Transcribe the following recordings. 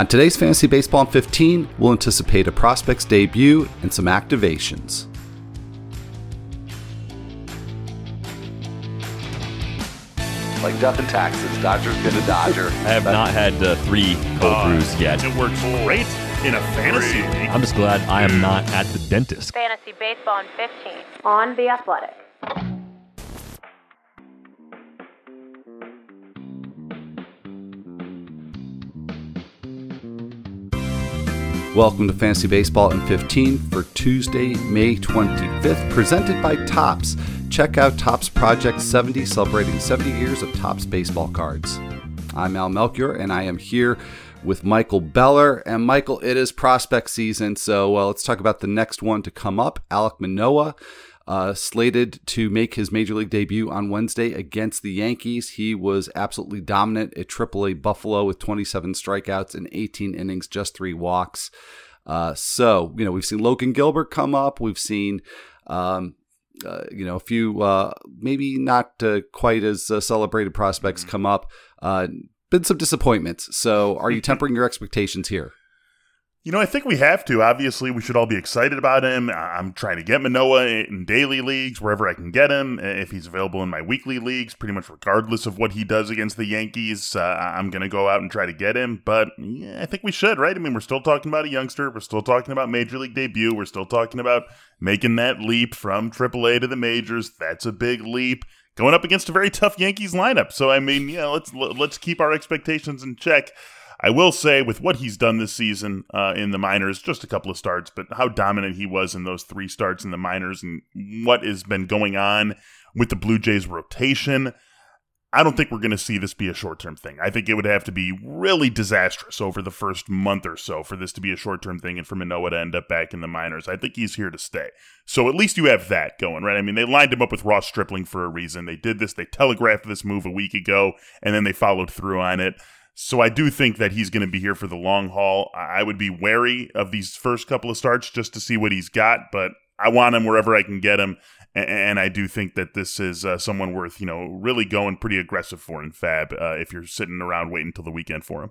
On today's Fantasy Baseball in 15, we'll anticipate a prospect's debut and some activations. Like death and taxes, Dodger's gonna Dodger. I have not had uh, three cold Uh, brews yet. It works great in a fantasy league. I'm just glad I am not at the dentist. Fantasy Baseball in 15 on The Athletic. Welcome to Fantasy Baseball in 15 for Tuesday, May 25th, presented by Topps. Check out Topps Project 70, celebrating 70 years of Topps baseball cards. I'm Al Melchior, and I am here with Michael Beller. And Michael, it is prospect season, so uh, let's talk about the next one to come up. Alec Manoah, uh, slated to make his major league debut on Wednesday against the Yankees. He was absolutely dominant at AAA Buffalo with 27 strikeouts in 18 innings, just three walks. Uh, so, you know, we've seen Logan Gilbert come up. We've seen, um, uh, you know, a few uh, maybe not uh, quite as uh, celebrated prospects come up. Uh, been some disappointments. So, are you tempering your expectations here? You know, I think we have to. Obviously, we should all be excited about him. I'm trying to get Manoah in daily leagues, wherever I can get him. If he's available in my weekly leagues, pretty much regardless of what he does against the Yankees, uh, I'm going to go out and try to get him. But yeah, I think we should, right? I mean, we're still talking about a youngster. We're still talking about major league debut. We're still talking about making that leap from AAA to the majors. That's a big leap. Going up against a very tough Yankees lineup. So, I mean, yeah, let's let's keep our expectations in check. I will say, with what he's done this season uh, in the minors, just a couple of starts, but how dominant he was in those three starts in the minors and what has been going on with the Blue Jays rotation, I don't think we're going to see this be a short term thing. I think it would have to be really disastrous over the first month or so for this to be a short term thing and for Manoah to end up back in the minors. I think he's here to stay. So at least you have that going, right? I mean, they lined him up with Ross Stripling for a reason. They did this, they telegraphed this move a week ago, and then they followed through on it. So I do think that he's going to be here for the long haul. I would be wary of these first couple of starts just to see what he's got, but I want him wherever I can get him. And I do think that this is uh, someone worth, you know, really going pretty aggressive for in FAAB uh, if you're sitting around waiting until the weekend for him.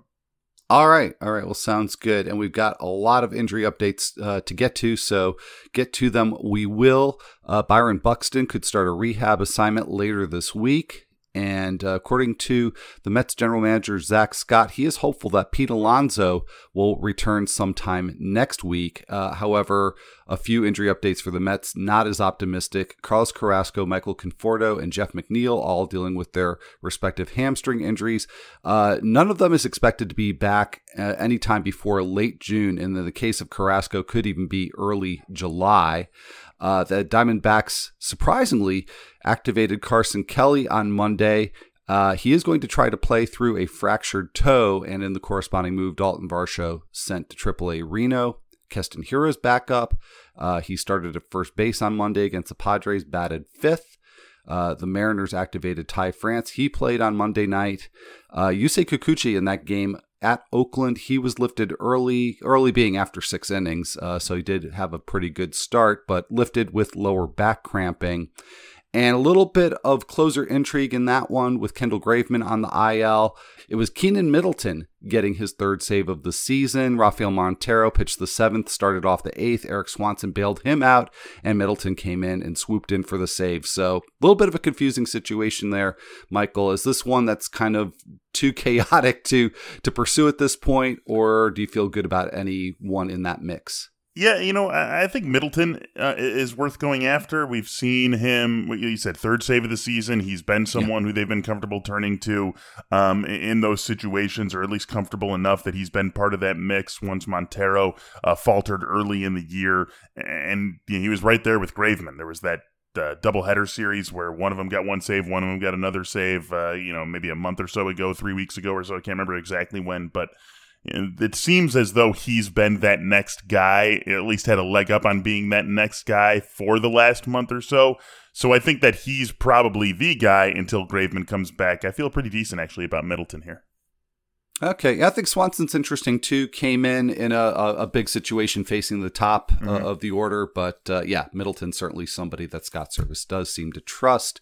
All right. All right. Well, sounds good. And we've got a lot of injury updates uh, to get to. So get to them. We will. Uh, Byron Buxton could start a rehab assignment later this week. And uh, according to the Mets general manager, Zack Scott, he is hopeful that Pete Alonso will return sometime next week. Uh, however, a few injury updates for the Mets, not as optimistic. Carlos Carrasco, Michael Conforto, and Jeff McNeil all dealing with their respective hamstring injuries. Uh, none of them is expected to be back uh, anytime before late June. And in the case of Carrasco, could even be early July. Uh, the Diamondbacks surprisingly activated Carson Kelly on Monday. Uh, he is going to try to play through a fractured toe, and in the corresponding move, Dalton Varsho sent to AAA Reno. Keston Hiura's back up. Uh, he started at first base on Monday against the Padres, batted fifth. Uh, the Mariners activated Ty France. He played on Monday night. Uh, Yusei Kikuchi in that game at Oakland, he was lifted early, early being after six innings, uh, so he did have a pretty good start, but lifted with lower back cramping. And a little bit of closer intrigue in that one with Kendall Graveman on the IL. It was Keynan Middleton getting his third save of the season. Rafael Montero pitched the seventh, started off the eighth. Erik Swanson bailed him out, and Middleton came in and swooped in for the save. So a little bit of a confusing situation there, Michael. Is this one that's kind of too chaotic to to pursue at this point, or do you feel good about any one in that mix? Yeah, you know, I think Middleton uh, is worth going after. We've seen him. You said third save of the season. He's been someone who they've been comfortable turning to um, in those situations, or at least comfortable enough that he's been part of that mix. Once Montero uh, faltered early in the year, and you know, he was right there with Graveman. There was that uh, doubleheader series where one of them got one save, one of them got another save. Uh, you know, maybe a month or so ago, three weeks ago or so. I can't remember exactly when, but it seems as though he's been that next guy, at least had a leg up on being that next guy for the last month or so. So I think that he's probably the guy until Graveman comes back. I feel pretty decent actually about Middleton here. Okay, I think Swanson's interesting too. Came in in a, a, a big situation facing the top uh, of the order, but uh, yeah, Middleton certainly somebody that Scott Servais does seem to trust.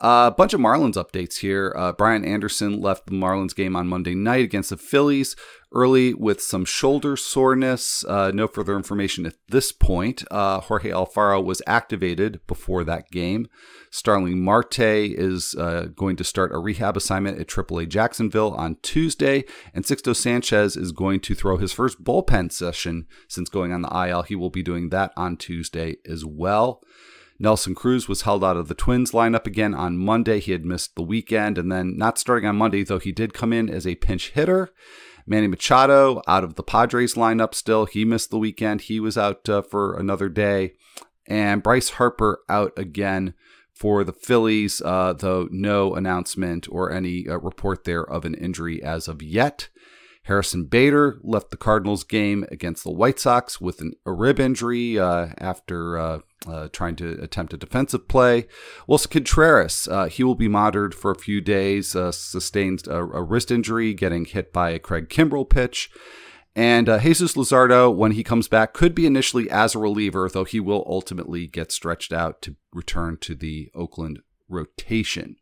A uh, bunch of Marlins updates here. Uh, Brian Anderson left the Marlins game on Monday night against the Phillies early with some shoulder soreness. Uh, no further information at this point. Uh, Jorge Alfaro was activated before that game. Starling Marte is uh, going to start a rehab assignment at AAA Jacksonville on Tuesday, and Sixto Sanchez is going to throw his first bullpen session since going on the IL. He will be doing that on Tuesday as well. Nelson Cruz was held out of the Twins lineup again on Monday. He had missed the weekend and then not starting on Monday, though he did come in as a pinch hitter. Manny Machado out of the Padres lineup still. He missed the weekend. He was out uh, for another day. And Bryce Harper out again for the Phillies, uh, though no announcement or any uh, report there of an injury as of yet. Harrison Bader left the Cardinals game against the White Sox with an, a rib injury uh, after uh, trying to attempt a defensive play. Willson Contreras, uh, he will be monitored for a few days, uh, sustained a, a, wrist injury getting hit by a Craig Kimbrel pitch. And uh, Jesus Luzardo, when he comes back, could be initially as a reliever, though he will ultimately get stretched out to return to the Oakland rotation.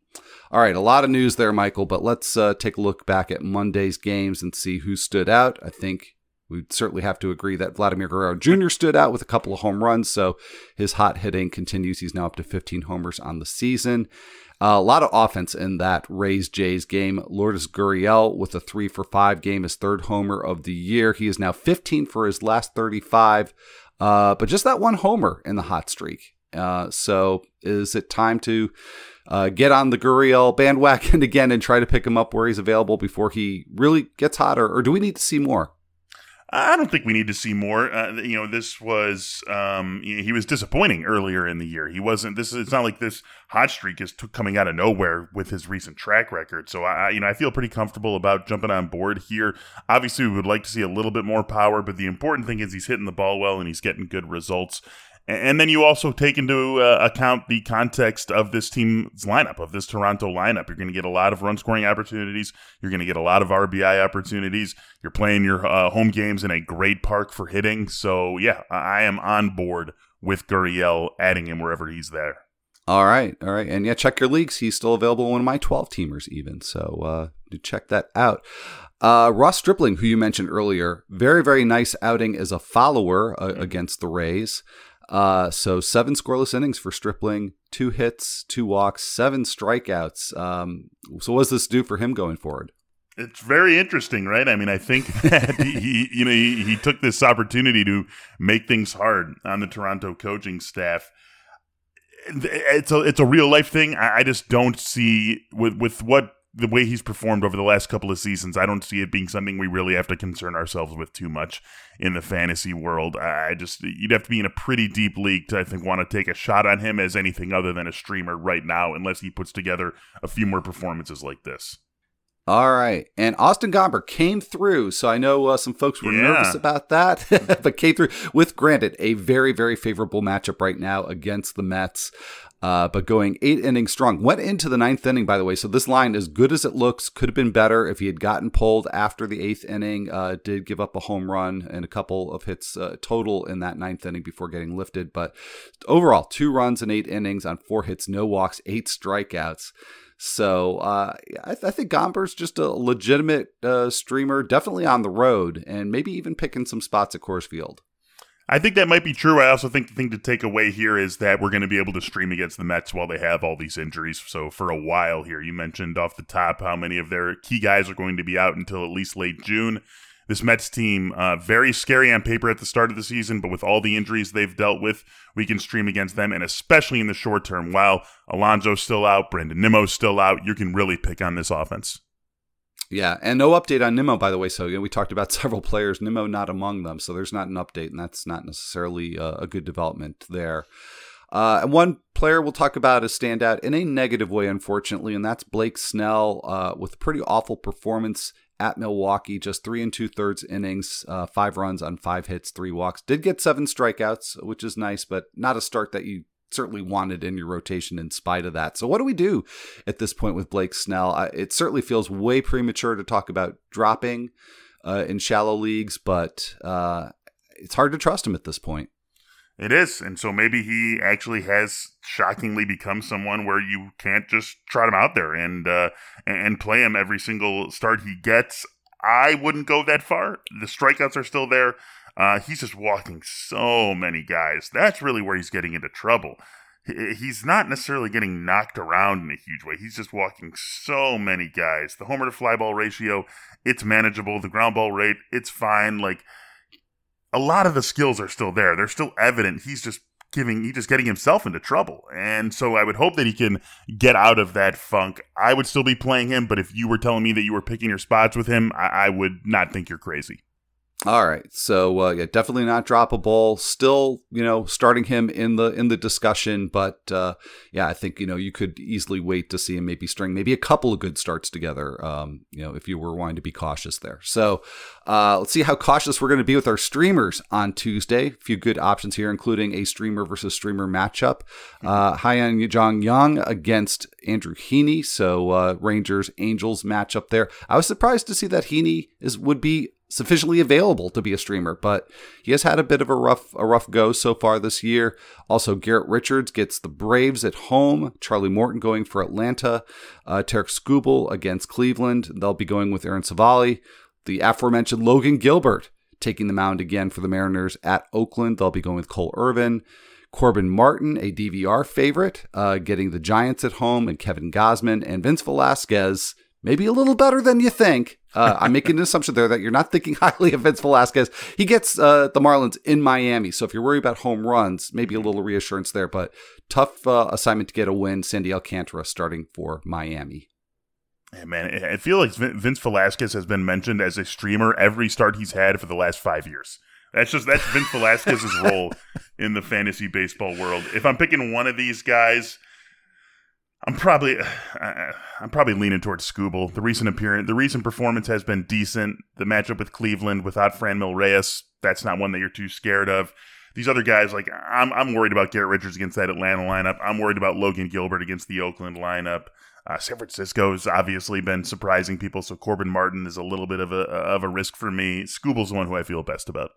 All right, a lot of news there, Michael, but let's uh, take a look back at Monday's games and see who stood out. I think we'd certainly have to agree that Vladimir Guerrero Jr. stood out with a couple of home runs, so his hot hitting continues. He's now up to 15 homers on the season. Uh, a lot of offense in that Rays Jays game. Lourdes Gurriel with a three for five game, his third homer of the year. He is now 15 for his last 35, uh, but just that one homer in the hot streak. Uh, so is it time to uh, get on the Gurriel bandwagon again and try to pick him up where he's available before he really gets hotter, or do we need to see more? I don't think we need to see more. Uh, you know, this was um, he was disappointing earlier in the year. He wasn't. This it's not like this hot streak is t- coming out of nowhere with his recent track record. So I, you know, I feel pretty comfortable about jumping on board here. Obviously, we would like to see a little bit more power, but the important thing is he's hitting the ball well and he's getting good results. And then you also take into uh, account the context of this team's lineup, of this Toronto lineup. You're going to get a lot of run scoring opportunities. You're going to get a lot of RBI opportunities. You're playing your uh, home games in a great park for hitting. So, yeah, I am on board with Gurriel, adding him wherever he's there. All right, all right, and yeah, check your leagues. He's still available in one of my twelve teamers, even. So uh, do check that out. Uh, Ross Stripling, who you mentioned earlier, very very nice outing as a follower uh, against the Rays. Uh, so seven scoreless innings for Stripling, two hits, two walks, seven strikeouts. Um, so what does this do for him going forward? It's very interesting, right? I mean, I think that he, you know, he, he took this opportunity to make things hard on the Toronto coaching staff. It's a it's a real life thing. I, I just don't see with with what the way he's performed over the last couple of seasons, I don't see it being something we really have to concern ourselves with too much in the fantasy world. I just you'd have to be in a pretty deep league to I think want to take a shot on him as anything other than a streamer right now, unless he puts together a few more performances like this. All right. And Austin Gomber came through. So I know uh, some folks were yeah. nervous about that, but came through with, granted, a very, very favorable matchup right now against the Mets. Uh, but going eight innings strong. Went into the ninth inning, by the way. So this line, as good as it looks, could have been better if he had gotten pulled after the eighth inning. Uh, did give up a home run and a couple of hits uh, total in that ninth inning before getting lifted. But overall, two runs in eight innings on four hits, no walks, eight strikeouts. So uh, I, th- I, think Gomber's just a legitimate uh, streamer, definitely on the road, and maybe even picking some spots at Coors Field. I think that might be true. I also think the thing to take away here is that we're going to be able to stream against the Mets while they have all these injuries. So for a while here, you mentioned off the top how many of their key guys are going to be out until at least late June. This Mets team, uh, very scary on paper at the start of the season, but with all the injuries they've dealt with, we can stream against them, and especially in the short term. While Alonso's still out, Brandon Nimmo's still out, you can really pick on this offense. Yeah, and no update on Nimmo, by the way. So you know, we talked about several players, Nimmo not among them. So there's not an update, and that's not necessarily a, a good development there. Uh, and one player we'll talk about as standout in a negative way, unfortunately, and that's Blake Snell uh, with a pretty awful performance at Milwaukee. Just three and two thirds innings, uh, five runs on five hits, three walks. Did get seven strikeouts, which is nice, but not a start that you certainly wanted in your rotation in spite of that. So, what do we do at this point with Blake Snell? I, it certainly feels way premature to talk about dropping uh, in shallow leagues, but uh, it's hard to trust him at this point. It is. And so maybe he actually has shockingly become someone where you can't just trot him out there and uh, and play him every single start he gets. I wouldn't go that far. The strikeouts are still there. Uh, he's just walking so many guys. That's really where he's getting into trouble. He's not necessarily getting knocked around in a huge way. He's just walking so many guys. The homer to fly ball ratio, it's manageable. The ground ball rate, it's fine. Like a lot of the skills are still there. They're still evident. He's just giving he's just getting himself into trouble. And so I would hope that he can get out of that funk. I would still be playing him, but if you were telling me that you were picking your spots with him, I, I would not think you're crazy. All right, so uh, yeah, definitely not droppable. Still, you know, starting him in the in the discussion, but uh, yeah, I think you know you could easily wait to see him maybe string maybe a couple of good starts together. Um, you know, if you were wanting to be cautious there. So uh, let's see how cautious we're going to be with our streamers on Tuesday. A few good options here, including a streamer versus streamer matchup. Uh, Hyeon-Jong Yang against Andrew Heaney. So uh, Rangers Angels matchup there. I was surprised to see that Heaney is would be sufficiently available to be a streamer, but he has had a bit of a rough a rough go so far this year. Also, Garrett Richards gets the Braves at home. Charlie Morton going for Atlanta. Uh, Tarik Skubal against Cleveland. They'll be going with Aaron Civale. The aforementioned Logan Gilbert taking the mound again for the Mariners at Oakland. They'll be going with Cole Irvin. Corbin Martin, a DVR favorite, uh, getting the Giants at home, and Kevin Gausman and Vince Velasquez maybe a little better than you think. Uh, I'm making an assumption there that you're not thinking highly of Vince Velasquez. He gets uh, the Marlins in Miami, so if you're worried about home runs, maybe a little reassurance there. But tough uh, assignment to get a win. Sandy Alcantara starting for Miami. Yeah, man, I feel like Vince Velasquez has been mentioned as a streamer every start he's had for the last five years. That's just that's Vince Velasquez's role in the fantasy baseball world. If I'm picking one of these guys, I'm probably uh, I'm probably leaning towards Skubal. The recent appearance, the recent performance has been decent. The matchup with Cleveland without Franmil Reyes, that's not one that you're too scared of. These other guys, like I'm, I'm worried about Garrett Richards against that Atlanta lineup. I'm worried about Logan Gilbert against the Oakland lineup. Uh, San Francisco's obviously been surprising people, so Corbin Martin is a little bit of a of a risk for me. Skubal's the one who I feel best about.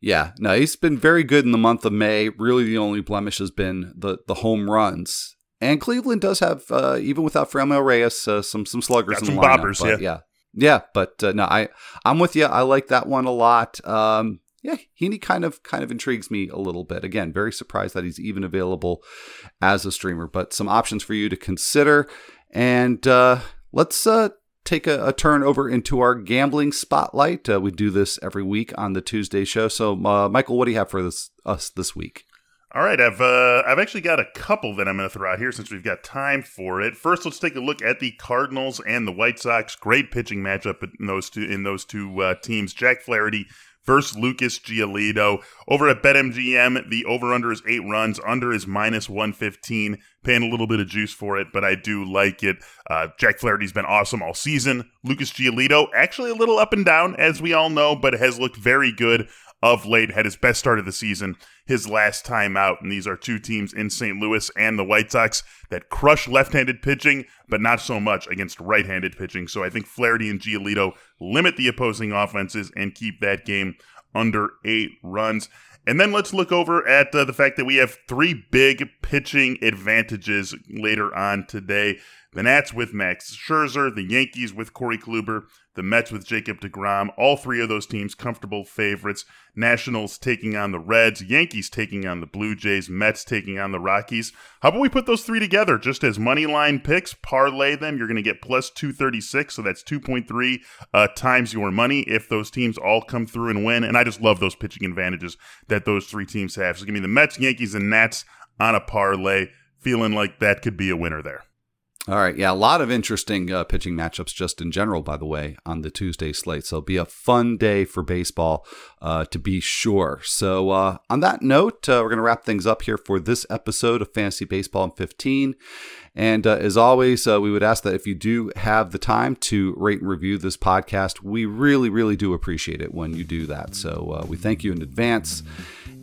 Yeah, no, he's been very good in the month of May. Really, the only blemish has been the the home runs. And Cleveland does have, uh, even without Franmil Reyes, uh, some some sluggers Got in some the lineup. but yeah. yeah, yeah. But uh, no, I I'm with you. I like that one a lot. Um, yeah, Heaney kind of kind of intrigues me a little bit. Again, very surprised that he's even available as a streamer. But some options for you to consider. And uh, let's uh, take a, a, turn over into our gambling spotlight. Uh, we do this every week on the Tuesday show. So, uh, Michael, what do you have for this us this week? All right, I've uh, I've actually got a couple that I'm going to throw out here since we've got time for it. First, let's take a look at the Cardinals and the White Sox. Great pitching matchup in those two in those two uh, teams. Jack Flaherty versus Lucas Giolito. Over at BetMGM, the over-under is eight runs. Under is minus 115. Paying a little bit of juice for it, but I do like it. Uh, Jack Flaherty's been awesome all season. Lucas Giolito, actually a little up and down, as we all know, but has looked very good of late, had his best start of the season his last time out. And these are two teams in St. Louis and the White Sox that crush left handed pitching, but not so much against right handed pitching. So I think Flaherty and Giolito limit the opposing offenses and keep that game under eight runs. And then let's look over at uh, the fact that we have three big pitching advantages later on today. The Nats with Max Scherzer, the Yankees with Corey Kluber, the Mets with Jacob DeGrom. All three of those teams comfortable favorites. Nationals taking on the Reds, Yankees taking on the Blue Jays, Mets taking on the Rockies. How about we put those three together just as money line picks, parlay them? You're going to get plus 236, so that's 2.3 uh, times your money if those teams all come through and win. And I just love those pitching advantages that those three teams have. So give me the Mets, Yankees, and Nats on a parlay. Feeling like that could be a winner there. All right. Yeah. A lot of interesting uh, pitching matchups just in general, by the way, on the Tuesday slate. So it'll be a fun day for baseball uh, to be sure. So, uh, on that note, uh, we're going to wrap things up here for this episode of Fantasy Baseball in 15. And uh, as always, uh, we would ask that if you do have the time to rate and review this podcast, we really, really do appreciate it when you do that. So we thank you in advance.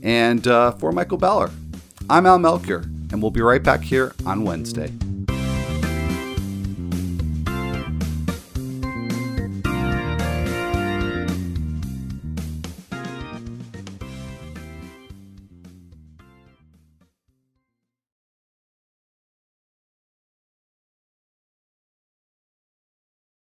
And for Michael Beller, I'm Al Melchior, and we'll be right back here on Wednesday.